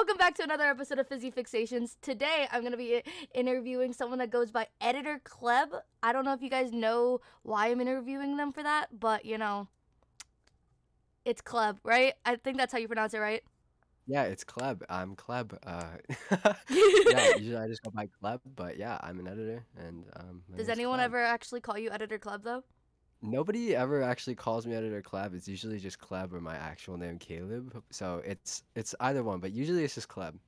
Welcome back to another episode of Fizzy Fixations. Today, I'm going to be interviewing someone that goes by Editor Cleb. I don't know if you guys know why I'm interviewing them for that, but you know, it's Cleb, right? I think that's how you pronounce it, right? Yeah, it's Cleb. I'm Cleb. Uh, yeah, usually I just go by Cleb, but yeah, I'm an editor. And um, Does anyone ever actually call you Editor Cleb, though? Nobody ever actually calls me editor Cleb. It's usually just Cleb or my actual name Caleb. So it's it's either one, but usually it's just Cleb.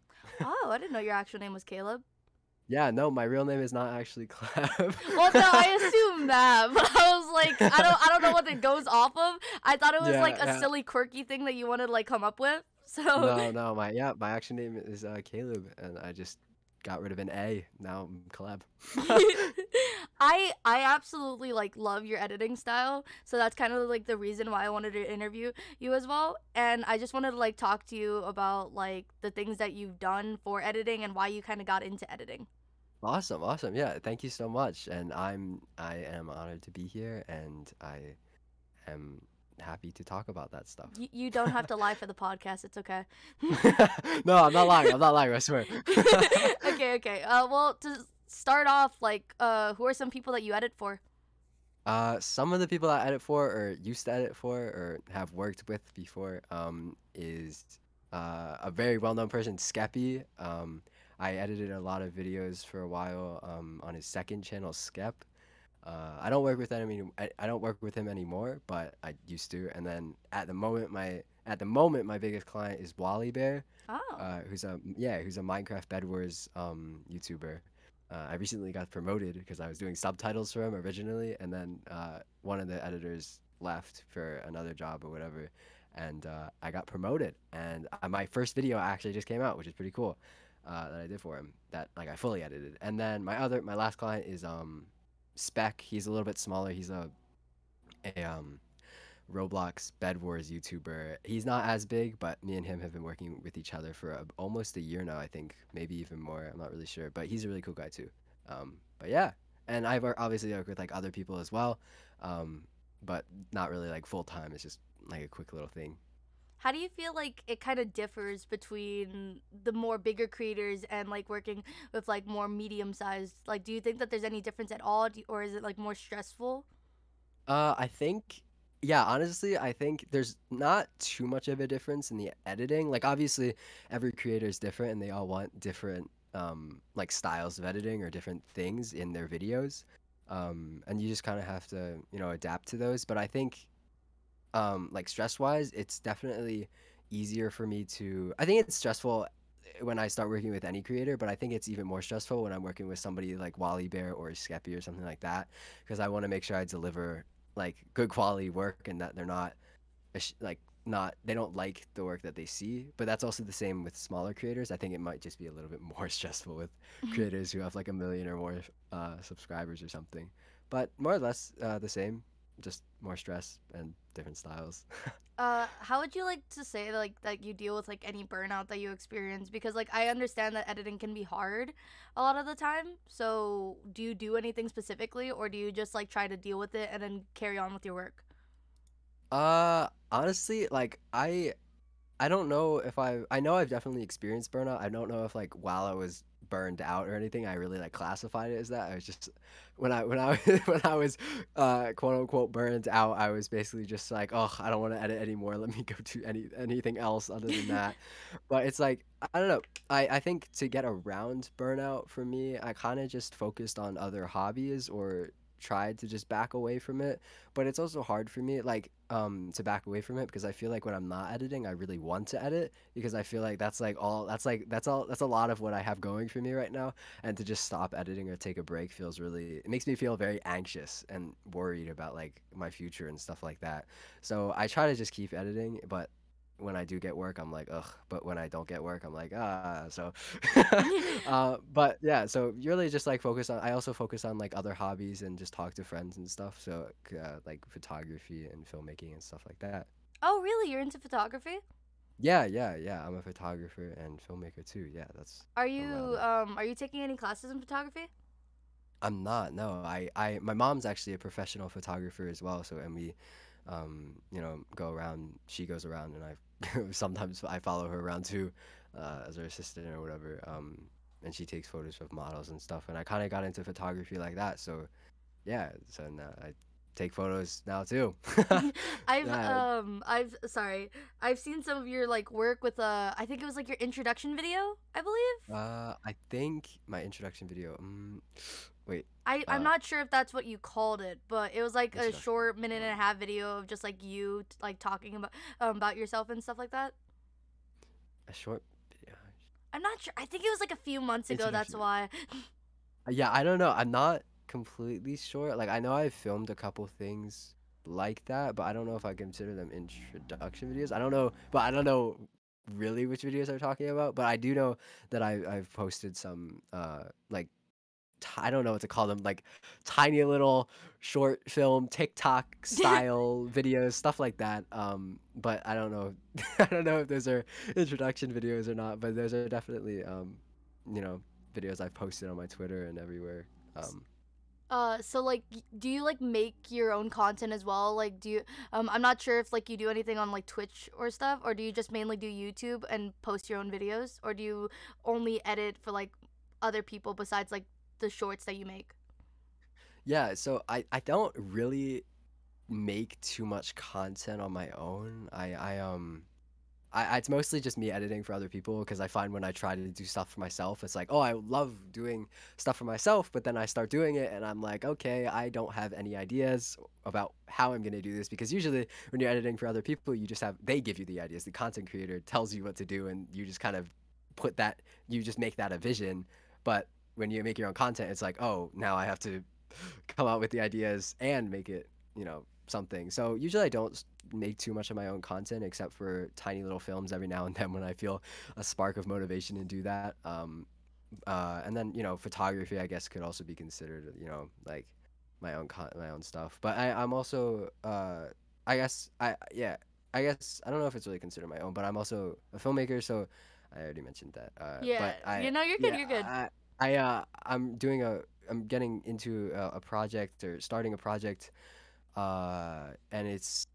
Oh, I didn't know your actual name was Caleb. Yeah, no, my real name is not actually Cleb. Well, no, I assume that, but I was like, I don't, I don't know what it goes off of. I thought it was Yeah, like a yeah. silly, quirky thing that you wanted to like come up with. So no, no, my yeah, my actual name is uh, Caleb, and I just got rid of an A. Now I'm Cleb. I I absolutely like love your editing style. So that's kind of like the reason why I wanted to interview you as well. And I just wanted to like talk to you about like the things that you've done for editing and why you kind of got into editing. Awesome, awesome. Yeah, thank you so much. And I'm I am honored to be here, and I am happy to talk about that stuff. You, you don't have to lie for the podcast. It's okay. no, I'm not lying. I'm not lying. I swear. okay, okay. Uh, well, to start off, like, uh, who are some people that you edit for? Uh, some of the people I edit for, or used to edit for, or have worked with before, um, is uh, a very well-known person, Skeppy. Um, I edited a lot of videos for a while um, on his second channel, Skep. Uh, I don't work with him any, I, I don't work with him anymore, but I used to. And then at the moment, my at the moment, my biggest client is Wallibear. Oh. uh, who's a yeah, who's a Minecraft Bed Wars um, YouTuber. Uh, I recently got promoted because I was doing subtitles for him originally, and then uh, one of the editors left for another job or whatever, and uh, I got promoted. And uh, my first video actually just came out, which is pretty cool. Uh, that I did for him. That like I fully edited. And then my other, my last client is um, Spec. He's a little bit smaller. He's a a um, Roblox Bed Wars YouTuber. He's not as big, but me and him have been working with each other for a, almost a year now, I think, maybe even more. I'm not really sure, but he's a really cool guy too. Um, but yeah, and I've obviously worked with like other people as well, um, but not really like full time. It's just like a quick little thing. How do you feel like it kind of differs between the more bigger creators and like working with like more medium sized? Like, do you think that there's any difference at all, you- or is it like more stressful? Uh, I think, yeah, honestly, I think there's not too much of a difference in the editing. Like, obviously, every creator is different and they all want different, um, like styles of editing or different things in their videos. Um, and you just kind of have to, you know, adapt to those. But I think, um, like stress wise, it's definitely easier for me to, I think it's stressful when I start working with any creator, but I think it's even more stressful when I'm working with somebody like Wallibear or Skeppy or something like that because I want to make sure I deliver like good quality work and that they're not like not they don't like the work that they see but that's also the same with smaller creators i think it might just be a little bit more stressful with creators who have like a million or more uh, subscribers or something but more or less uh, the same just more stress and different styles Uh, how would you like to say like that you deal with like any burnout that you experience? Because like I understand that editing can be hard a lot of the time. So do you do anything specifically, or do you just like try to deal with it and then carry on with your work? Uh, honestly, like I, I don't know if I. I know I've definitely experienced burnout. I don't know if like while I was burned out or anything, I really like classified it as that. I was just when I when I when I was uh quote unquote burned out, I was basically just like, oh, I don't want to edit anymore. Let me go to any anything else other than that. but it's like I don't know. I I think to get around burnout for me, I kind of just focused on other hobbies or tried to just back away from it but it's also hard for me like um to back away from it because i feel like when i'm not editing i really want to edit because i feel like that's like all that's like that's all that's a lot of what i have going for me right now and to just stop editing or take a break feels really it makes me feel very anxious and worried about like my future and stuff like that. So i try to just keep editing but when I do get work, I'm like, ugh. But when I don't get work, I'm like, ah. So, uh, but yeah. So really, just like focus on. I also focus on like other hobbies and just talk to friends and stuff. So uh, like photography and filmmaking and stuff like that. Oh, really? You're into photography? Yeah, yeah, yeah. I'm a photographer and filmmaker too. Yeah, that's. Are you um are you taking any classes in photography? I'm not. No, I, I, my mom's actually a professional photographer as well. So, and we, um, you know, go around. She goes around, and I sometimes I follow her around too, uh, as her assistant or whatever. Um, and she takes photos of models and stuff. And I kind of got into photography like that. So, yeah. So now I take photos now too. I've yeah. um I've sorry. I've seen some of your like work with uh I think it was like your introduction video, I believe. Uh, I think my introduction video. Um, wait. I I'm Uh, not sure if that's what you called it, but it was like a short minute and a half video of just like you t- like talking about um, about yourself and stuff like that. A short. video. I'm not sure. I think it was like a few months ago. That's why. Yeah, I don't know. I'm not completely sure. Like, I know I filmed a couple things like that, but I don't know if I consider them introduction videos. I don't know, but I don't know really which videos I'm talking about. But I do know that I I've posted some uh like I don't know what to call them, like tiny little short film TikTok style videos, stuff like that. Um, but I don't know. I don't know if those are introduction videos or not. But those are definitely um, you know, videos I've posted on my Twitter and everywhere. Um, Uh, so like, do you like make your own content as well? Like, do you? Um, I'm not sure if like you do anything on like Twitch or stuff, or do you just mainly do YouTube and post your own videos, or do you only edit for like other people besides like the shorts that you make? yeah, so I I don't really make too much content on my own. I I um I, it's mostly just me editing for other people because I find when I try to do stuff for myself, it's like, oh, I love doing stuff for myself, but then I start doing it and I'm like, okay, I don't have any ideas about how I'm gonna do this because usually when you're editing for other people, you just have they give you the ideas. The content creator tells you what to do and you just kind of put that, you just make that a vision. But when you make your own content, it's like, oh, now I have to come out with the ideas and make it, you know, something. So usually I don't make too much of my own content except for tiny little films every now and then when I feel a spark of motivation to do that. Um, uh, and then you know, photography I guess could also be considered, you know, like my own con- my own stuff. But I, I'm also, uh, I guess I yeah. I guess I don't know if it's really considered my own, but I'm also a filmmaker, so I already mentioned that. Uh, Yeah, but I you know, you're good. yeah, You're good. I, I uh, I'm doing a, I'm getting into a, a project or starting a project, uh, and it's,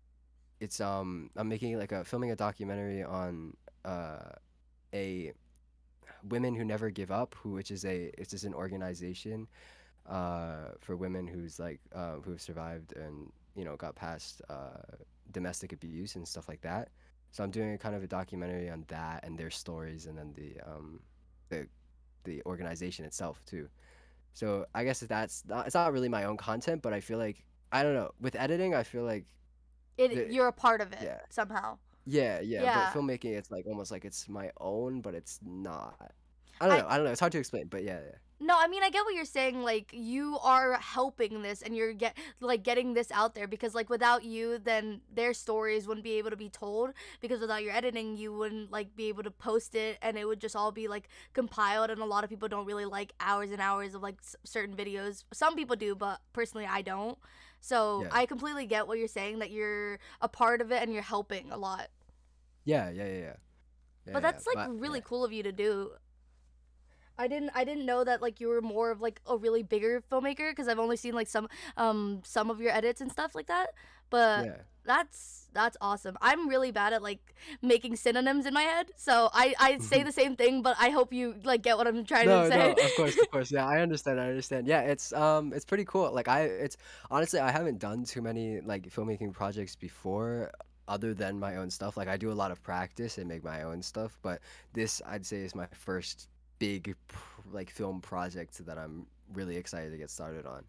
it's um, I'm making like a filming a documentary on uh, a women who never give up, who which is a it's just an organization, uh, for women who's like uh, who have survived and you know got past uh, domestic abuse and stuff like that. So I'm doing a kind of a documentary on that and their stories, and then the um, the the organization itself too. So I guess that's not, it's not really my own content, but I feel like I don't know with editing. I feel like It the- you're a part of it yeah. somehow. yeah, yeah, Yeah. But filmmaking, it's like almost like it's my own, but it's not. I don't I- know. I don't know. It's hard to explain, but yeah, yeah. No, I mean I get what you're saying. Like you are helping this, and you're get like getting this out there because like without you, then their stories wouldn't be able to be told. Because without your editing, you wouldn't like be able to post it, and it would just all be like compiled. And a lot of people don't really like hours and hours of like s- certain videos. Some people do, but personally, I don't. So Yeah. I completely get what you're saying. That you're a part of it and you're helping a lot. Yeah, yeah, yeah, yeah. Yeah, but that's like but- really cool of you to do. I didn't I didn't know that like you were more of like a really bigger filmmaker because I've only seen like some um some of your edits and stuff like that. But Yeah. that's that's awesome. I'm really bad at like making synonyms in my head, so I I say the same thing, but I hope you like get what I'm trying no, to say. no, of course, of course. Yeah, I understand. I understand. Yeah, it's um, it's pretty cool. Like I, it's honestly, I haven't done too many like filmmaking projects before, other than my own stuff. Like I do a lot of practice and make my own stuff, but this I'd say is my first big pr- like film project that I'm really excited to get started on.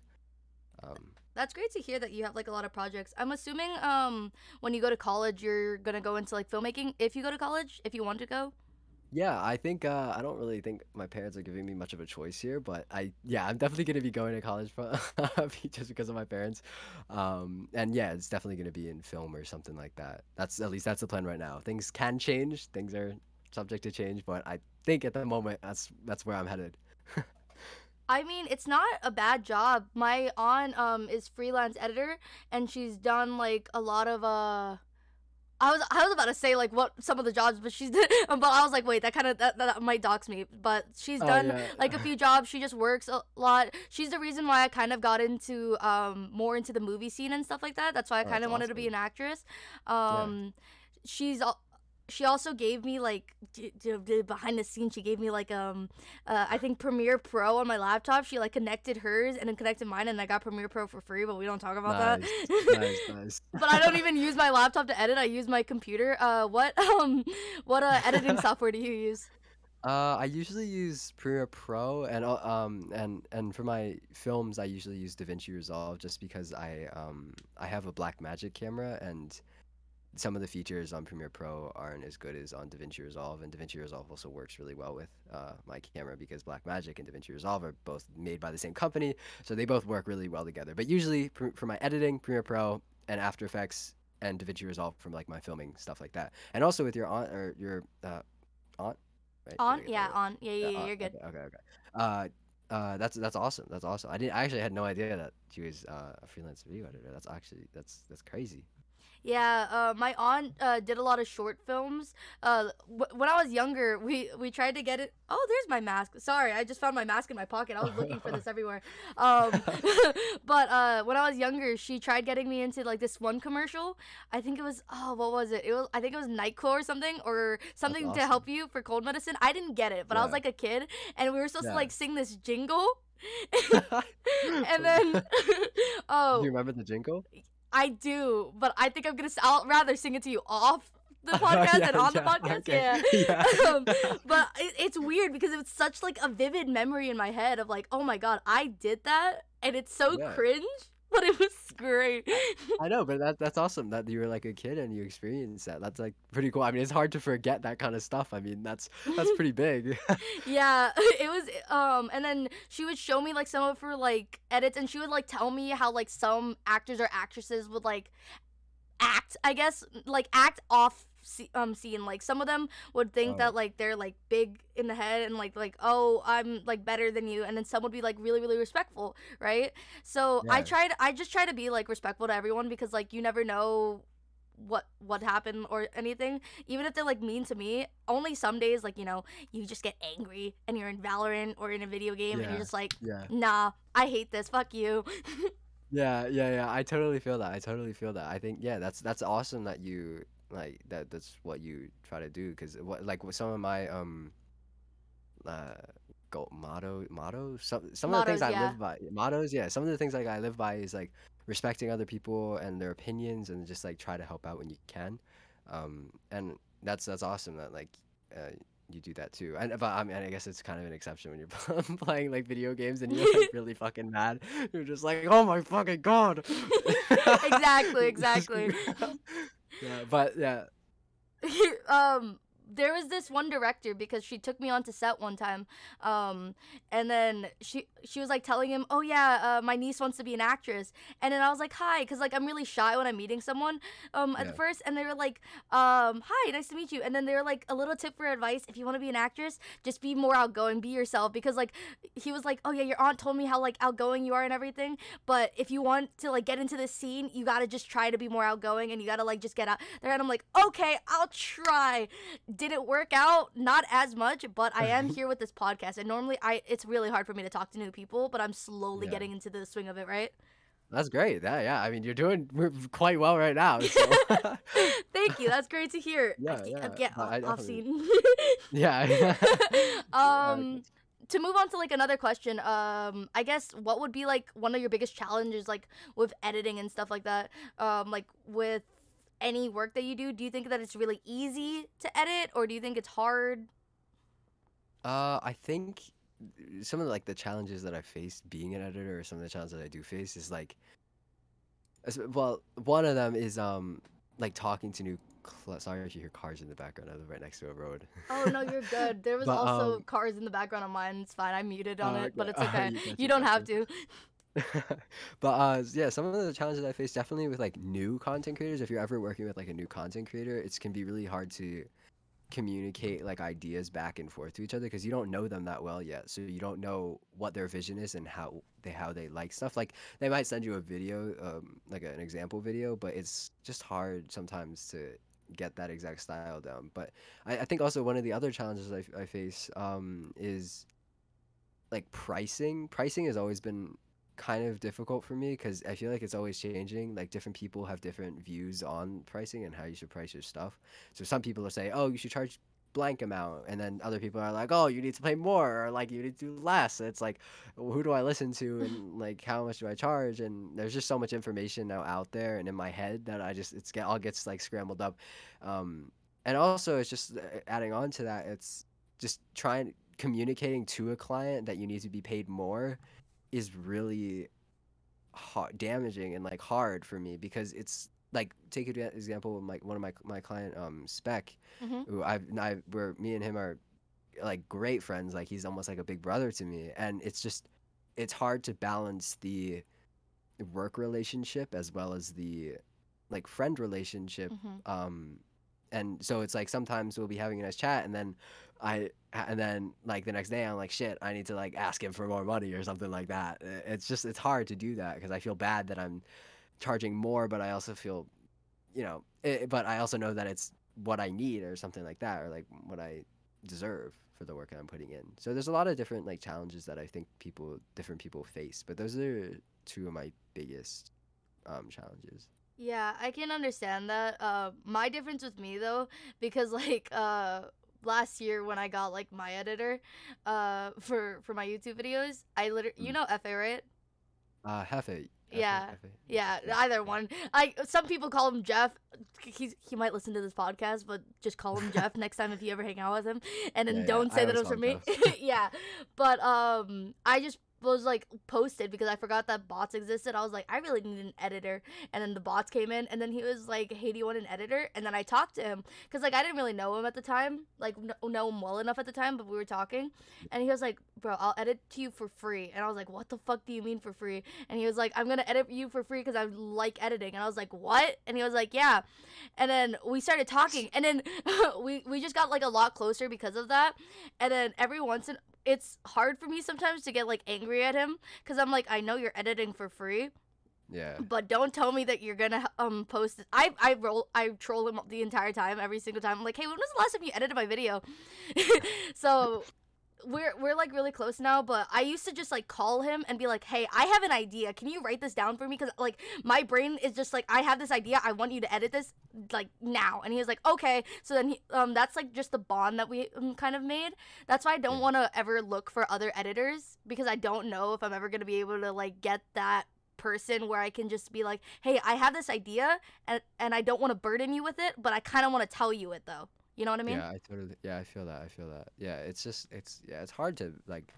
Um, That's great to hear that you have like a lot of projects. I'm assuming um when you go to college you're gonna go into like filmmaking if you go to college if you want to go. Yeah, I think uh, I don't really think my parents are giving me much of a choice here, but I yeah, I'm definitely gonna be going to college for, just because of my parents. Um, and yeah, it's definitely gonna be in film or something like that. That's at least that's the plan right now. Things can change, things are subject to change, but I think at the moment that's that's where I'm headed. I mean, it's not a bad job. My aunt um is freelance editor and she's done like a lot of uh I was I was about to say like what some of the jobs, but she's but I was like, wait, that kind of that, that might dox me. But she's Oh, done yeah. like a few jobs. She just works a lot. She's the reason why I kind of got into um more into the movie scene and stuff like that. That's why I Oh, kind of wanted to be an actress. Um, she's al- she also gave me like d- d- d- behind the scenes she gave me like um uh, i think premiere pro on my laptop. She like connected hers and then connected mine and i got premiere pro for free but we don't talk about Nice, that. Nice, nice. but i don't even use my laptop to edit. I use my computer. Uh what um what uh editing software do you use? Uh, I usually use Premiere Pro, and uh, um, and and for my films, I usually use DaVinci Resolve just because I um I have a Blackmagic camera, and some of the features on Premiere Pro aren't as good as on DaVinci Resolve, and DaVinci Resolve also works really well with uh, my camera because Blackmagic and DaVinci Resolve are both made by the same company, so they both work really well together. But usually for, for my editing, Premiere Pro and After Effects and DaVinci Resolve from like my filming stuff like that, and also with your aunt or your uh, aunt. Right? Did I on get that yeah on yeah yeah, yeah you're good Okay, okay, okay. Uh, uh, that's that's awesome. That's awesome. I didn't. I actually had no idea that she was uh, a freelance video editor. That's actually that's that's crazy. Yeah, uh, my aunt uh, did a lot of short films. Uh, w- when I was younger, we we tried to get it. Oh, there's my mask. Sorry, I just found my mask in my pocket. I was looking for this everywhere. Um, but uh, when I was younger, she tried getting me into like this one commercial. I think it was oh, what was it? It was I think it was Nyquil or something or something to help you for cold medicine. I didn't get it, but I was like a kid, and we were supposed Yeah. to like sing this jingle. and then, oh, Do you remember the jingle? I do, but I think I'm gonna. I'll rather sing it to you off the podcast Yeah, than on the podcast. okay. Yeah. Yeah. um, but it, it's weird because it's such like a vivid memory in my head of like, oh my god, I did that, and it's so Yeah. cringe, but it was great. I know, but that that's awesome that you were like a kid and you experienced that. That's like pretty cool. I mean, it's hard to forget that kind of stuff. I mean, that's that's pretty big. yeah, it was. Um, and then she would show me like some of her like edits, and she would like tell me how like some actors or actresses would like act. I guess like act off se- um scene. Like some of them would think Oh. that like they're like big in the head and like like oh I'm like better than you, and then some would be like really really respectful, right? So I tried. I just try to be like respectful to everyone because like you never know what what happened or anything even if they're like mean to me only some days like you know you just get angry and you're in valorant or in a video game and you're just like yeah. nah i hate this fuck you Yeah, yeah, yeah. I totally feel that. I totally feel that. I think yeah, that's that's awesome that you like that. That's what you try to do because what like with some of my um uh go motto motto some some of the things Mottos, I live by mottos yeah some of the things like I live by is like respecting other people and their opinions and just like try to help out when you can um and that's that's awesome that like uh you do that too and but I mean I guess it's kind of an exception when you're playing like video games and you're like really fucking mad you're just like oh my fucking god Exactly, exactly. Yeah but yeah. Um there was this one director because she took me onto set one time um and then she she was like telling him oh yeah uh, my niece wants to be an actress. And then i was like hi because like i'm really shy when i'm meeting someone um Yeah. at first and they were like um hi nice to meet you. And then they were like a little tip for advice if you want to be an actress just be more outgoing be yourself. Because like he was like oh yeah your aunt told me how like outgoing you are and everything but if you want to like get into this scene you gotta just try to be more outgoing and you gotta like just get out there. And i'm like okay i'll try did it work out not as much but i am here with this podcast and normally i it's really hard for me to talk to new people but i'm slowly Yeah. getting into the swing of it right? That's great. That yeah. I mean you're doing quite well right now so. Thank you. That's great to hear. Yeah, yeah, yeah, off scene yeah. Um to move on to like another question um i guess what would be like one of your biggest challenges like with editing and stuff like that um like with any work that you do do you think that it's really easy to edit or do you think it's hard? Uh, I think some of the, like the challenges that I faced being an editor, or some of the challenges that I do face is like, well, one of them is um like talking to new. Cl- Sorry if you hear cars in the background. I live right next to a road. oh no you're good. There was But, also um, cars in the background on mine. It's fine. I muted on Oh, it but it's Oh, okay. you you you, don't have to but uh yeah some of the challenges i face definitely with like new content creators if you're ever working with like a new content creator it can be really hard to communicate like ideas back and forth to each other because you don't know them that well yet so you don't know what their vision is and how they how they like stuff like they might send you a video um like an example video but it's just hard sometimes to get that exact style down but i, I think also one of the other challenges I, I face um is like pricing pricing has always been kind of difficult for me because I feel like it's always changing. Like different people have different views on pricing and how you should price your stuff. So some people will say, "Oh, you should charge blank amount," and then other people are like, "Oh, you need to pay more," or like you need to do less. It's like, who do I listen to, and like how much do I charge? And there's just so much information now out there and in my head that I just it's all gets like scrambled up. Um, and also, it's just uh, adding on to that, it's just trying communicating to a client that you need to be paid more is really hard, damaging and like hard for me because it's like take an example of my one of my my client um spec hmm who I've I where me and him are like great friends like he's almost like a big brother to me and it's just it's hard to balance the work relationship as well as the like friend relationship hmm um and so it's like sometimes we'll be having a nice chat and then i and then like the next day i'm like shit i need to like ask him for more money or something like that. It's just it's hard to do that because i feel bad that i'm charging more but i also feel you know it, but i also know that it's what i need or something like that or like what i deserve for the work i'm putting in. So there's a lot of different like challenges that i think people different people face but those are two of my biggest um challenges Yeah, I can understand that. Uh, my difference with me though, because like uh last year when I got like my editor, uh for for my YouTube videos, I literally you Mm. know FA right? uh hefe Yeah. Hefe, Yeah, yeah either one. I some people call him Jeff. He's he might listen to this podcast, but just call him Jeff next time if you ever hang out with him, and then yeah yeah don't i say that it was for me. yeah, but um, I just was like posted because I forgot that bots existed. I was like, I really need an editor, and then the bots came in, and then he was like, Hey, do you want an editor? And then I talked to him because like I didn't really know him at the time, like kn- know him well enough at the time, but we were talking, and he was like, Bro, I'll edit to you for free, and I was like, What the fuck do you mean for free? And he was like, I'm gonna edit you for free because I like editing. And I was like, what? And he was like, yeah. And then we started talking, and then we we just got like a lot closer because of that. And then every once in it's hard for me sometimes to get like angry at him because I'm like, I know you're editing for free, yeah but don't tell me that you're gonna um post it. I I roll I troll him the entire time, every single time. I'm like, hey, when was the last time you edited my video? so we're we're like really close now, but I used to just like call him and be like, "Hey, I have an idea. Can you write this down for me?" Because like my brain is just like, "I have this idea. I want you to edit this like now." And he was like, "Okay." So then he, um that's like just the bond that we um, kind of made. That's why I don't want to ever look for other editors because I don't know if I'm ever gonna be able to like get that person where I can just be like, "Hey, I have this idea and and I don't want to burden you with it, but I kind of want to tell you it though." You know what I mean? Yeah, I totally. Yeah, I feel that. I feel that. Yeah, it's just it's yeah, it's hard to like.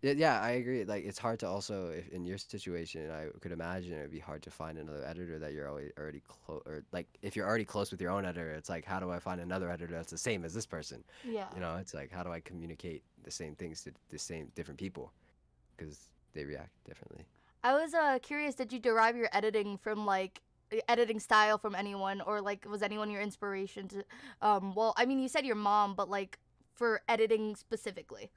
Yeah, yeah, I agree. Like, it's hard to also, if in your situation, I could imagine it would be hard to find another editor that you're already already close, or like if you're already close with your own editor, it's like, how do I find another editor that's the same as this person? Yeah. You know, it's like, how do I communicate the same things to the same different people, because they react differently. I was uh curious. Did you derive your editing from like editing style from anyone, or like was anyone your inspiration to? Um, well, I mean, you said your mom, but like for editing specifically.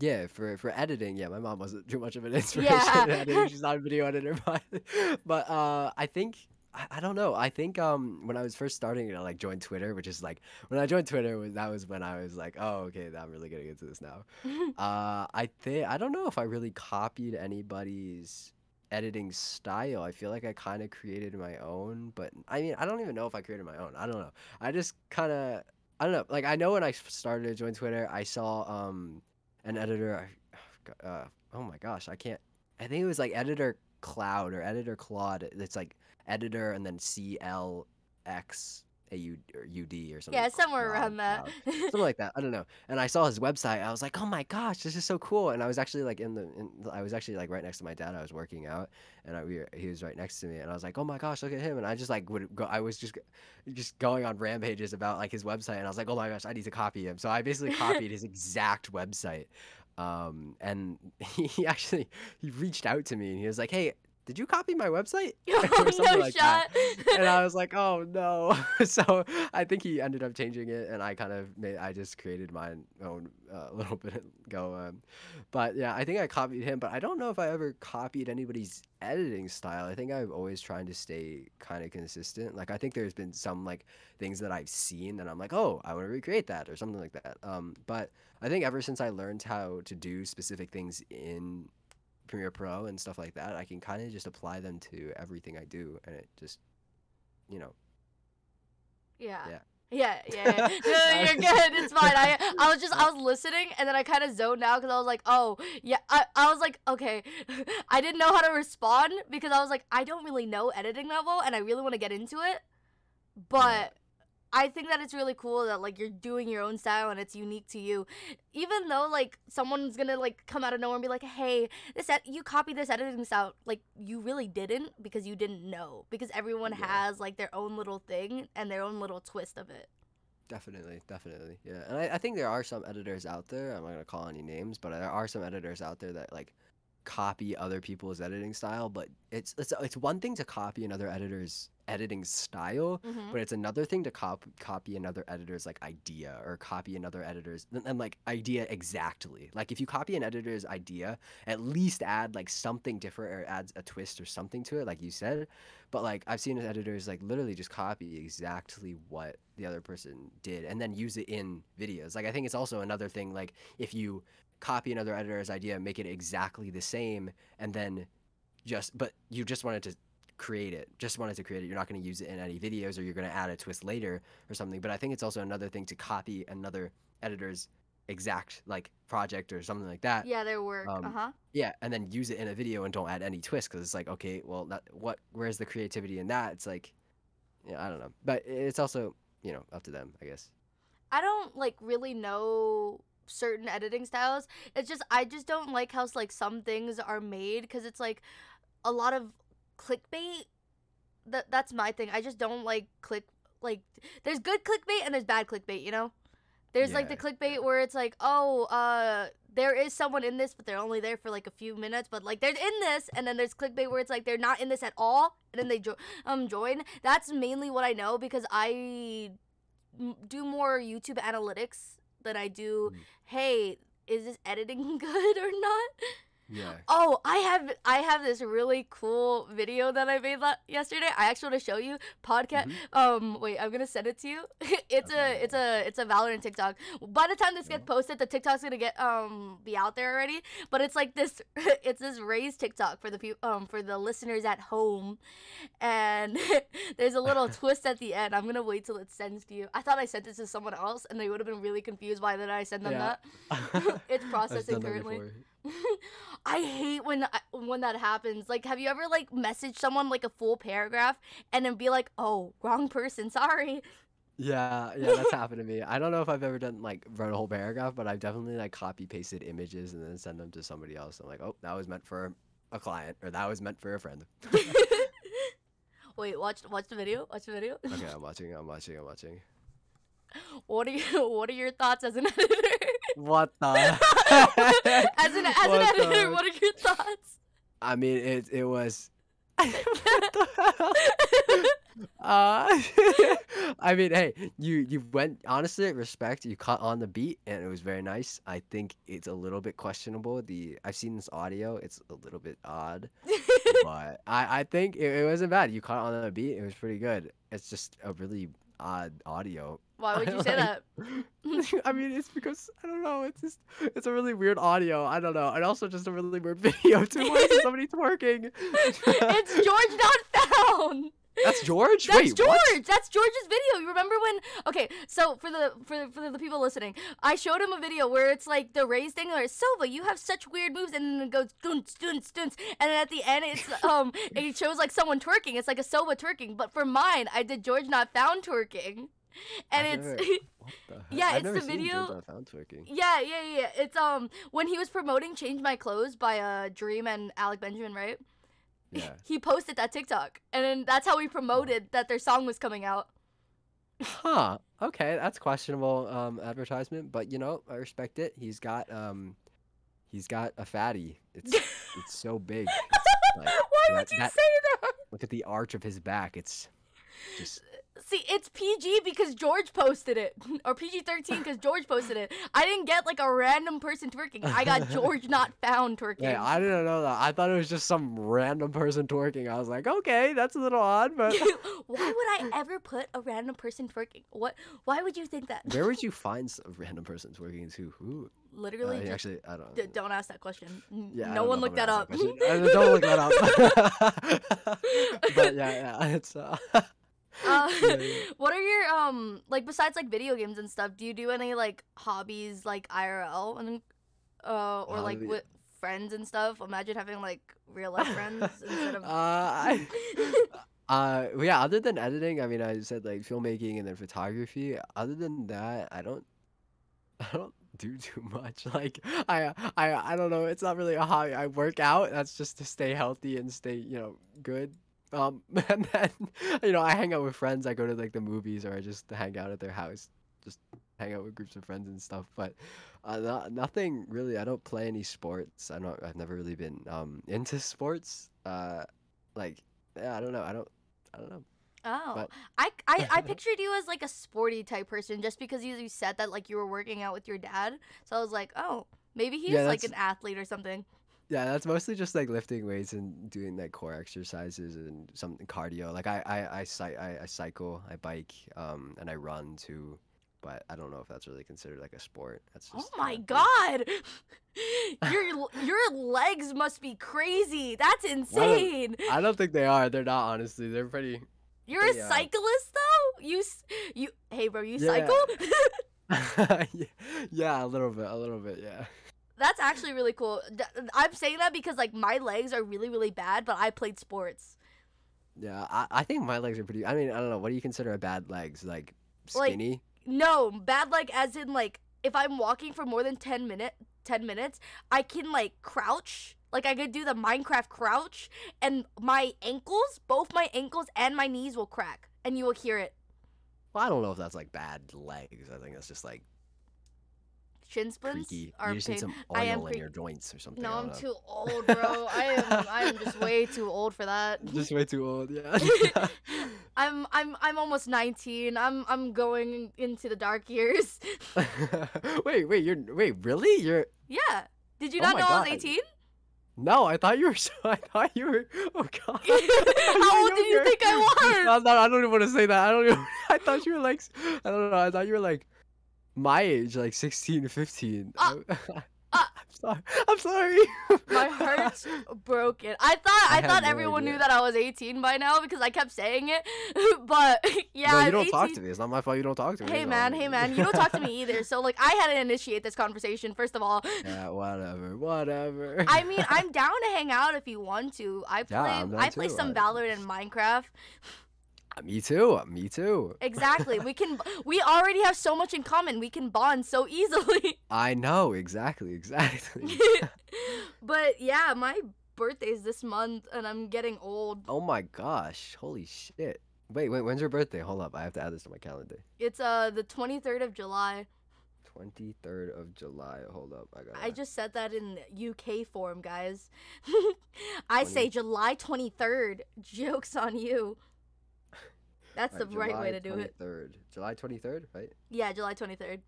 Yeah, for for editing, yeah, my mom wasn't too much of an inspiration Yeah. She's not a video editor, but but uh, I think I, I don't know. I think um when I was first starting, you know, like joined Twitter, which is like when I joined Twitter was that was when I was like, oh okay, I'm really getting into this now. Uh, I think I don't know if I really copied anybody's editing style. I feel like I kind of created my own, but I mean, I don't even know if I created my own. I don't know. I just kind of I don't know. Like I know when I started to join Twitter, I saw um an editor. Uh, oh my gosh, I can't. I think it was like editor Cloud or editor Claude. It's like editor and then C L X A U or U D or something. yeah, somewhere around that. Something like that. I don't know. And I saw his website. I was like, oh my gosh, this is so cool. And I was actually like in the, in, I was actually like right next to my dad. I was working out, and I, we were, he was right next to me. And I was like, oh my gosh, look at him. And I just like would go. I was just, just going on rampages about like his website. And I was like, oh my gosh, I need to copy him. So I basically copied his exact website. Um, and he actually he reached out to me and he was like, hey. Did you copy my website? oh, or something no like that and I was like, "Oh no!" so I think he ended up changing it, and I kind of made, I just created my own uh, little bit ago. Um, but yeah, I think I copied him, but I don't know if I ever copied anybody's editing style. I think I'm always trying to stay kind of consistent. Like I think there's been some like things that I've seen that I'm like, "Oh, I want to recreate that" or something like that. Um, but I think ever since I learned how to do specific things in Premiere Pro and stuff like that, I can kind of just apply them to everything I do, and it just, you know, Yeah. Yeah. Yeah, yeah, yeah. No, you're good. It's fine. I I was just I was listening and then I kind of zoned out because I was like, oh yeah. I, I was like, okay. I didn't know how to respond because I was like, I don't really know editing that well and I really want to get into it. But I think that it's really cool that like you're doing your own style and it's unique to you. Even though like someone's gonna like come out of nowhere and be like, hey, this ed- you copied this editing style, like you really didn't because you didn't know because everyone Yeah. has like their own little thing and their own little twist of it. Definitely, definitely, yeah. And I, I think there are some editors out there. I'm not gonna call any names, but there are some editors out there that like copy other people's editing style. But it's it's it's one thing to copy another editor's editing style, Mm-hmm. but it's another thing to cop- copy another editor's like idea or copy another editor's and, and like idea exactly. Like if you copy an editor's idea, at least add like something different or adds a twist or something to it, like you said. But like I've seen editors like literally just copy exactly what the other person did and then use it in videos. Like I think it's also another thing like if you copy another editor's idea, make it exactly the same, and then just but you just wanted to create it just wanted to create it. You're not going to use it in any videos or you're going to add a twist later or something. But i think it's also another thing to copy another editor's exact like project or something like that. Yeah, their work. um, uh huh. yeah and then use it in a video and don't add any twist because it's like okay well that what where's the creativity in that? It's like yeah i don't know. But it's also you know up to them i guess. I don't like really know certain editing styles. It's just I just don't like how like some things are made because it's like a lot of clickbait. That that's my thing. I just don't like click like there's good clickbait and there's bad clickbait. You know, there's like the Yeah, clickbait where it's like oh uh there is someone in this but they're only there for like a few minutes but like they're in this and then there's clickbait where it's like they're not in this at all and then they jo- um join. That's mainly what I know because I m- do more YouTube analytics than I do. Mm. Hey, is this editing good or not? Yeah Oh, I have I have this really cool video that I made la- yesterday. I actually want to show you. Podcast. Mhm. Um, wait, I'm gonna send it to you. it's Okay. a it's a it's a Valorant TikTok. By the time this gets Mhm. posted, the TikTok's gonna get um be out there already. But it's like this. it's this raised TikTok for the peop um for the listeners at home, and there's a little twist at the end. I'm gonna wait till it sends to you. I thought I sent this to someone else, and they would have been really confused. Why did I send them Yeah. that? it's processing currently. I hate when I- when that happens. Like, have you ever like messaged someone like a full paragraph and then be like, "Oh, wrong person, sorry." Yeah, yeah, that's happened to me. I don't know if I've ever done like wrote a whole paragraph, but I've definitely like copy pasted images and then send them to somebody else. I'm like, oh, that was meant for a client, or that was meant for a friend. Wait, watch watch the video. Watch the video. Okay, I'm watching. I'm watching. I'm watching. What are you, What are your thoughts as an editor? What the? as an as an What the editor, heck? what are your thoughts? I mean, it it was. the? Uh, I mean, hey, you you went honestly respect. You caught on the beat, and it was very nice. I think it's a little bit questionable. The I've seen this audio; it's a little bit odd, but I I think it, it wasn't bad. You caught on the beat; it was pretty good. It's just a really odd audio. Why would you say Like- that? I mean, it's because I don't know. It's just it's a really weird audio. I don't know, and also just a really weird video too. Why is somebody twerking? it's George not found. That's George. That's Wait, George. what? That's George's video. You remember when? Okay, so for the for for the people listening, I showed him a video where it's like the raised thing, where Silva, you have such weird moves, and then it goes dunce dunce dunce, and then at the end it's um it shows like someone twerking. It's like a Silva twerking, but for mine, I did GeorgeNotFound twerking, and I've it's. never- What the heck? Yeah, I've it's the video- Yeah, yeah, yeah. It's um when he was promoting "Change My Clothes" by uh Dream and Alec Benjamin, right? Yeah. He posted that TikTok, and then that's how we promoted that their song was coming out. Huh. Okay, that's questionable um advertisement, but you know, I respect it. He's got um he's got a fatty. It's it's so big. It's like Why that- would you that- say that? look at the arch of his back. It's just See, it's PG because George posted it, or PG thirteen because George posted it. I didn't get like a random person twerking. I got George not found twerking. Yeah, I didn't know that. I thought it was just some random person twerking. I was like, okay, that's a little odd, but why would I ever put a random person twerking? What? Why would you think that? where would you find a random person twerking to? Who? Uh, Literally, just, actually, I don't. d- don't ask that question. Yeah, no one looked that up. that. Uh, don't look that up. but yeah, yeah, it's. Uh, Uh, what are your um like besides like video games and stuff? Do you do any like hobbies like IRL and uh or like with friends and stuff? Imagine having like real life friends instead of. uh. I, uh, yeah. Other than editing, I mean, I said like filmmaking and then photography. Other than that, I don't. I don't do too much. Like I, I, I don't know. It's not really a hobby. I work out. That's just to stay healthy and stay, you know, good. Um, and then, you know, I hang out with friends. I go to like the movies or I just hang out at their house. Just hang out with groups of friends and stuff. But uh, no, nothing really. I don't play any sports. I don't. I've never really been um into sports. Uh, like yeah, I don't know. I don't. I don't know. Oh, But- I, I I pictured you as like a sporty type person just because you, you said that like you were working out with your dad. So I was like, oh, maybe he's Yeah, like an athlete or something. Yeah, that's mostly just like lifting weights and doing like core exercises and some cardio. Like I I I, cy- I, I cycle, I bike, um, and I run too. But I don't know if that's really considered like a sport. That's just Oh my uh, god, your your legs must be crazy. That's insane. I don't think they are. They're not honestly. They're pretty. You're a they, uh, cyclist though. You s- you hey bro, you Yeah. cycle? yeah, yeah, a little bit, a little bit, yeah. That's actually really cool. I'm saying that because like my legs are really really bad, but I played sports. Yeah, I, I think my legs are pretty. I mean, I don't know. What do you consider a bad legs? Like Like, skinny? No, bad leg as in like if I'm walking for more than 10 minute 10 minutes, I can like crouch. Like I could do the Minecraft crouch and my ankles, both my ankles and my knees will crack and you will hear it. well, I don't know if that's like bad legs. I think that's just like Shin splints creaky. are You just need pain. some I am oil in your joints or something. No, I'm too old, bro. I am I am just way too old for that. Just way too old. Yeah. I'm I'm I'm almost 19. I'm I'm going into the dark years. wait, wait. You're wait. Really? You're yeah. Did you Oh not my know I was 18? no. I thought you were. So, I thought you were. Oh God. How old did you think I was? No, no, I don't even want to say that. I don't even. I thought you were like. I don't know. I thought you were like my age, like 16 or 15. Uh, I'm uh. sorry. I'm sorry. My heart's broken. I thought I I, thought no everyone knew that I was 18 by now because I kept saying it. but yeah, no, you I'm don't talk to me. It's not my fault. You don't talk to me. Hey man, hey man, you don't talk to me either. So like I had to initiate this conversation first of all. Yeah, whatever, whatever. I mean, I'm down to hang out if you want to. I play Yeah, I'm play too. some I- Valorant and Minecraft. Me too. Me too. Exactly. we can we already have so much in common. We can bond so easily. I know exactly, exactly. but yeah, my birthday is this month and I'm getting old. oh my gosh! Holy shit! Wait, wait. When's your birthday? Hold up. I have to add this to my calendar. It's uh the 23rd of July. Twenty third of July. Hold up. I got. I just said that in UK form, guys. I say July 23rd. Jokes on you. That's the right way to do it. Third. July twenty third, right? Yeah, July 23rd.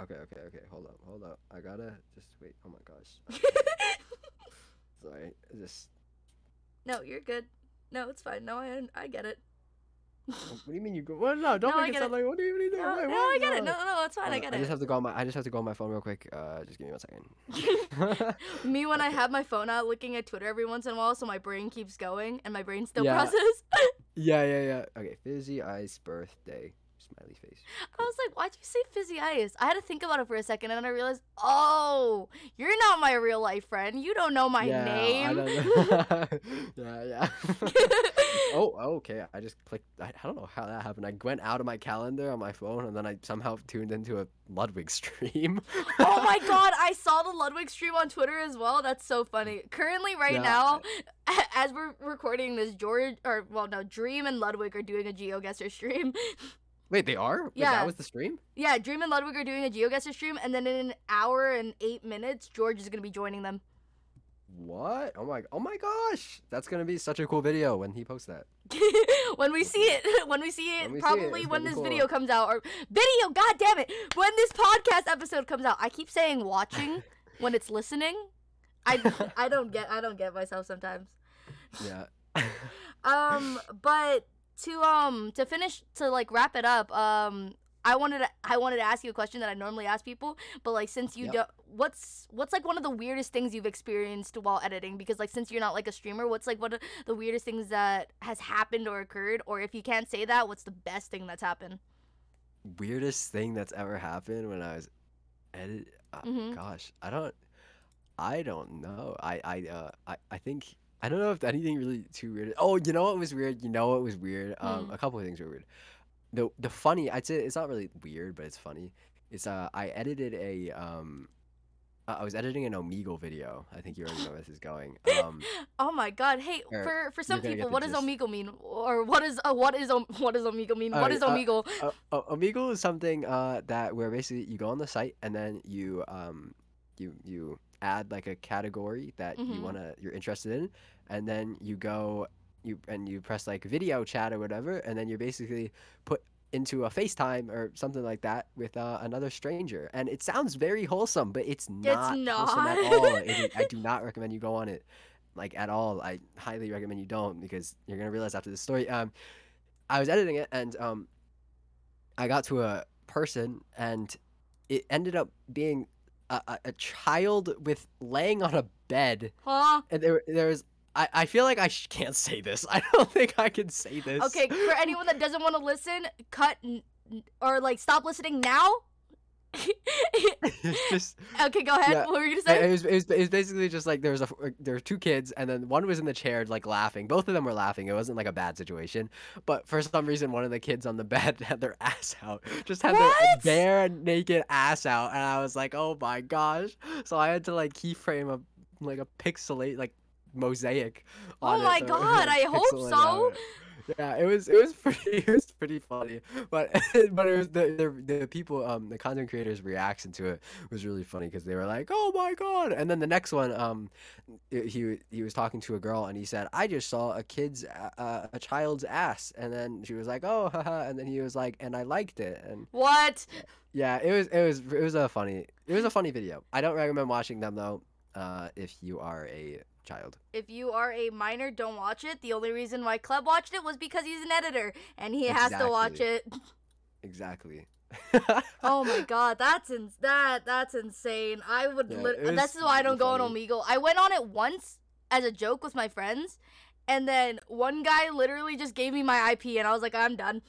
Okay, okay, okay. Hold up, hold up. I gotta just wait. Oh my gosh. Sorry. Just. no, you're good. No, it's fine. No, I I get it. What do you mean you go? Well, no, don't No, I make it sound it. like. What do you mean? No, no, what? I get it. No, no, it's fine. I get I just it. have to go on my. I just have to go on my phone real quick. Uh, just give me one second. Me when I have my phone out looking at Twitter every once in a while, so my brain keeps going and my brain still Yeah. processes. yeah, yeah, yeah. Okay, Fizzy Ice birthday. Smiley face. I was like, why'd you say fizzy ice? I had to think about it for a second and then I realized, oh, you're not my real life friend. You don't know my yeah, name. know. yeah, yeah. Oh, oh, okay. I just clicked. I, I don't know how that happened. I went out of my calendar on my phone, and then I somehow tuned into a Ludwig stream. oh my god, I saw the Ludwig stream on Twitter as well. That's so funny. Currently, right Yeah. now, as we're recording this, George or well, no, Dream and Ludwig are doing a GeoGuessr stream. Wait, they are? Wait, Yeah. that was the stream? yeah, Dream and Ludwig are doing a GeoGuessr stream, and then in an hour and eight minutes, George is gonna be joining them. What? Oh my! Oh my gosh! That's gonna be such a cool video when he posts that. when we see it, when we see it, When we see it, probably when this cool. video comes out, or video, god damn it, when this podcast episode comes out. I keep saying watching when it's listening. I I don't get I don't get myself sometimes. Yeah. Um, but to um to finish to like wrap it up, um, I wanted to I wanted to ask you a question that I normally ask people, but like since you Yep. don't, what's what's like one of the weirdest things you've experienced while editing? Because like since you're not like a streamer, what's like one of the weirdest things that has happened or occurred? Or if you can't say that, what's the best thing that's happened? Weirdest thing that's ever happened when I was edit. Uh, Mhm. Gosh, I don't. I don't know. I I uh I I think I don't know if anything really too weird. Oh, you know what was weird? You know what was weird? Um, Hmm. a couple of things were weird. The the funny I'd say it's not really weird, but it's funny. It's uh I edited a um. uh, I was editing an Omegle video. I think you already know where this is going. Um, Oh my god! Hey, Or for for some people, what does gist. Omegle mean? Or what is uh, what is Om- what does Omegle mean? what Alright, is uh, Omegle? O- O- Omegle is something uh, that where basically you go on the site and then you um, you you add like a category that you Mhm. wanna you're interested in, and then you go you and you press like video chat or whatever, and then you're basically put into a FaceTime or something like that with uh, another stranger, and it sounds very wholesome, but it's not, it's not. wholesome at all. It I do not recommend you go on it like at all. I highly recommend you don't because you're gonna realize after the story. Um, I was editing it and um, I got to a person and it ended up being a, a, a child with laying on a bed Huh? and there there was. I, I feel like I sh- can't say this. I don't think I can say this. Okay, for anyone that doesn't want to listen, cut n- or like stop listening now. just okay, go ahead. Yeah, What were you It, gonna it say? was, it was it was basically just like there was a there were two kids and then one was in the chair like laughing. Both of them were laughing. It wasn't like a bad situation, but for some reason one of the kids on the bed had their ass out, just had What? their bare naked ass out, and I was like, oh my gosh! So I had to like keyframe a like a pixelate like mosaic. Oh on it my it God, I hope it so. Yeah, it was it was pretty it was pretty funny, but but it was the the, the people um the content creators' reaction to it was really funny because they were like, "Oh my god!" And then the next one, um, he he was talking to a girl and he said, "I just saw a kid's a- uh, a child's ass," and then she was like, "Oh, haha," and then he was like, "And I liked it," and What? yeah, it was it was it was a funny it was a funny video. I don't recommend watching them though, uh, if you are a child. If you are a minor, don't watch it. The only reason why Cleb watched it was because he's an editor and he has to watch it. Exactly. Oh my god, that's ins- that that's insane. I would. Yeah, lit- this is why I don't go on funny. Omegle. I went on it once as a joke with my friends, and then one guy literally just gave me my IP, and I was like, I'm done.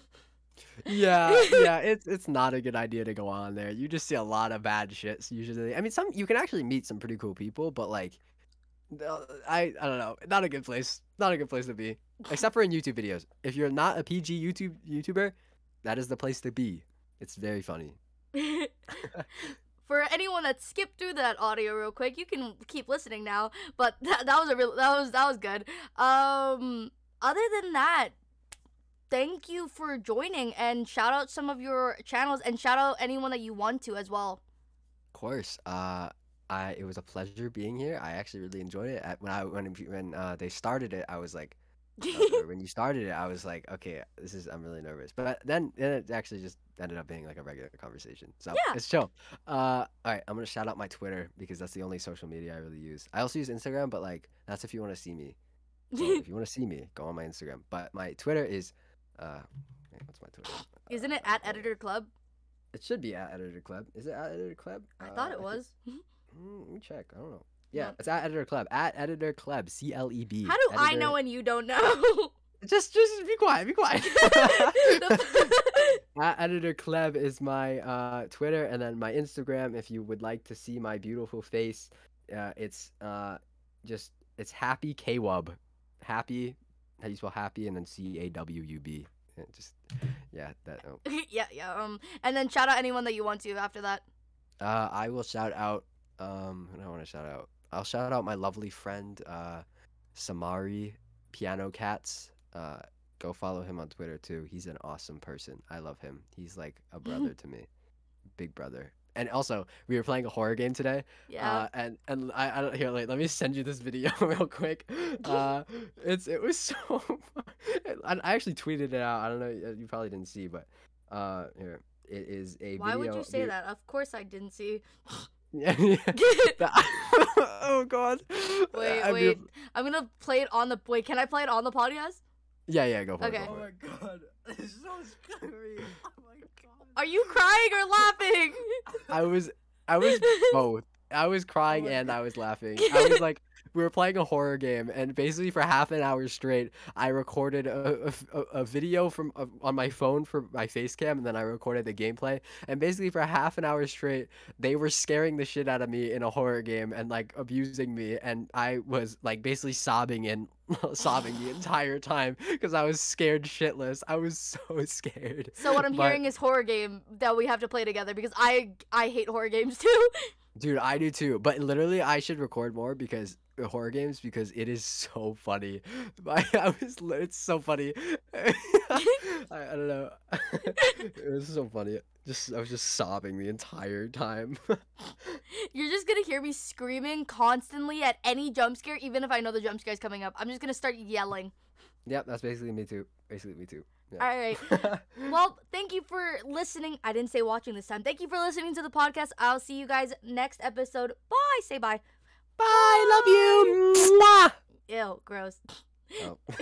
yeah, yeah, it's it's not a good idea to go on there. You just see a lot of bad shits usually. I mean, some you can actually meet some pretty cool people, but like, I I don't know, not a good place. Not a good place to be, except for in YouTube videos. If you're not a PG YouTube YouTuber, that is the place to be. It's very funny. For anyone that skipped through that audio real quick, you can keep listening now. But that, that was a real that was that was good. Um, other than that, thank you for joining and shout out some of your channels and shout out anyone that you want to as well. Of course. Uh, I it was a pleasure being here. I actually really enjoyed it. When I when when uh, they started it, I was like, uh, when you started it, I was like, okay, this is I'm really nervous. But then then it actually just ended up being like a regular conversation. So Yeah. it's chill. Uh, all right, I'm gonna shout out my Twitter because that's the only social media I really use. I also use Instagram, but like that's if you want to see me. So if you want to see me, go on my Instagram. But my Twitter is, uh, what's my Twitter? Isn't it Uh, at Editor Cleb? It should be at Editor Cleb. Is it at Editor Cleb? I Uh, thought it think- was. Mm, let me check. I don't know. Yeah, No. it's at Editor Cleb. At Editor Cleb. C L E B. How do I know and you don't know? Just, just be quiet. Be quiet. At Editor Cleb is my uh, Twitter, and then my Instagram. If you would like to see my beautiful face, uh, it's uh, just it's Happy Kwub. Happy. How you spell happy, and then C A W U B. Just yeah, that. Oh. yeah, yeah. Um, and then shout out anyone that you want to after that. Uh, I will shout out. Um, who do I want to shout out? I'll shout out my lovely friend, uh, Samari Piano Cats. Uh, go follow him on Twitter too. He's an awesome person. I love him. He's like a brother to me, big brother. and also we were playing a horror game today. Yeah. Uh, and and I, I don't here like let me send you this video real quick. Uh, it's it was so. I, I actually tweeted it out. I don't know. You probably didn't see, but uh, here it is a Why video. would you say we- that? Of course I didn't see. Yeah. yeah. Oh God. Wait, I mean, wait. I'm gonna play it on the. Wait, can I play it on the podcast? Yeah, yeah. Go for Okay. it. Go Oh for my it. god, it's so scary. Oh my god. Are you crying or laughing? I was I was both. I was crying oh, my and I was laughing. I was like, we were playing a horror game, and basically for half an hour straight, I recorded a a video from uh, on my phone for my face cam, and then I recorded the gameplay. And basically for half an hour straight, they were scaring the shit out of me in a horror game and like abusing me, and I was like basically sobbing and sobbing the entire time because I was scared shitless. I was so scared. so what I'm But- hearing is horror game that we have to play together because I I hate horror games too. Dude, I do too. But literally, I should record more because horror games because it is so funny. I, I was, it's so funny. I, I don't know. it was so funny. Just I was just sobbing the entire time. You're just gonna hear me screaming constantly at any jump scare, even if I know the jump scare is coming up. I'm just gonna start yelling. yep, that's basically me too. Basically me too. All right. Well, thank you for listening. I didn't say watching this time. Thank you for listening to the podcast. I'll see you guys next episode. Bye. Say bye. Bye. Love you. Mwah. Ew, gross. Oh.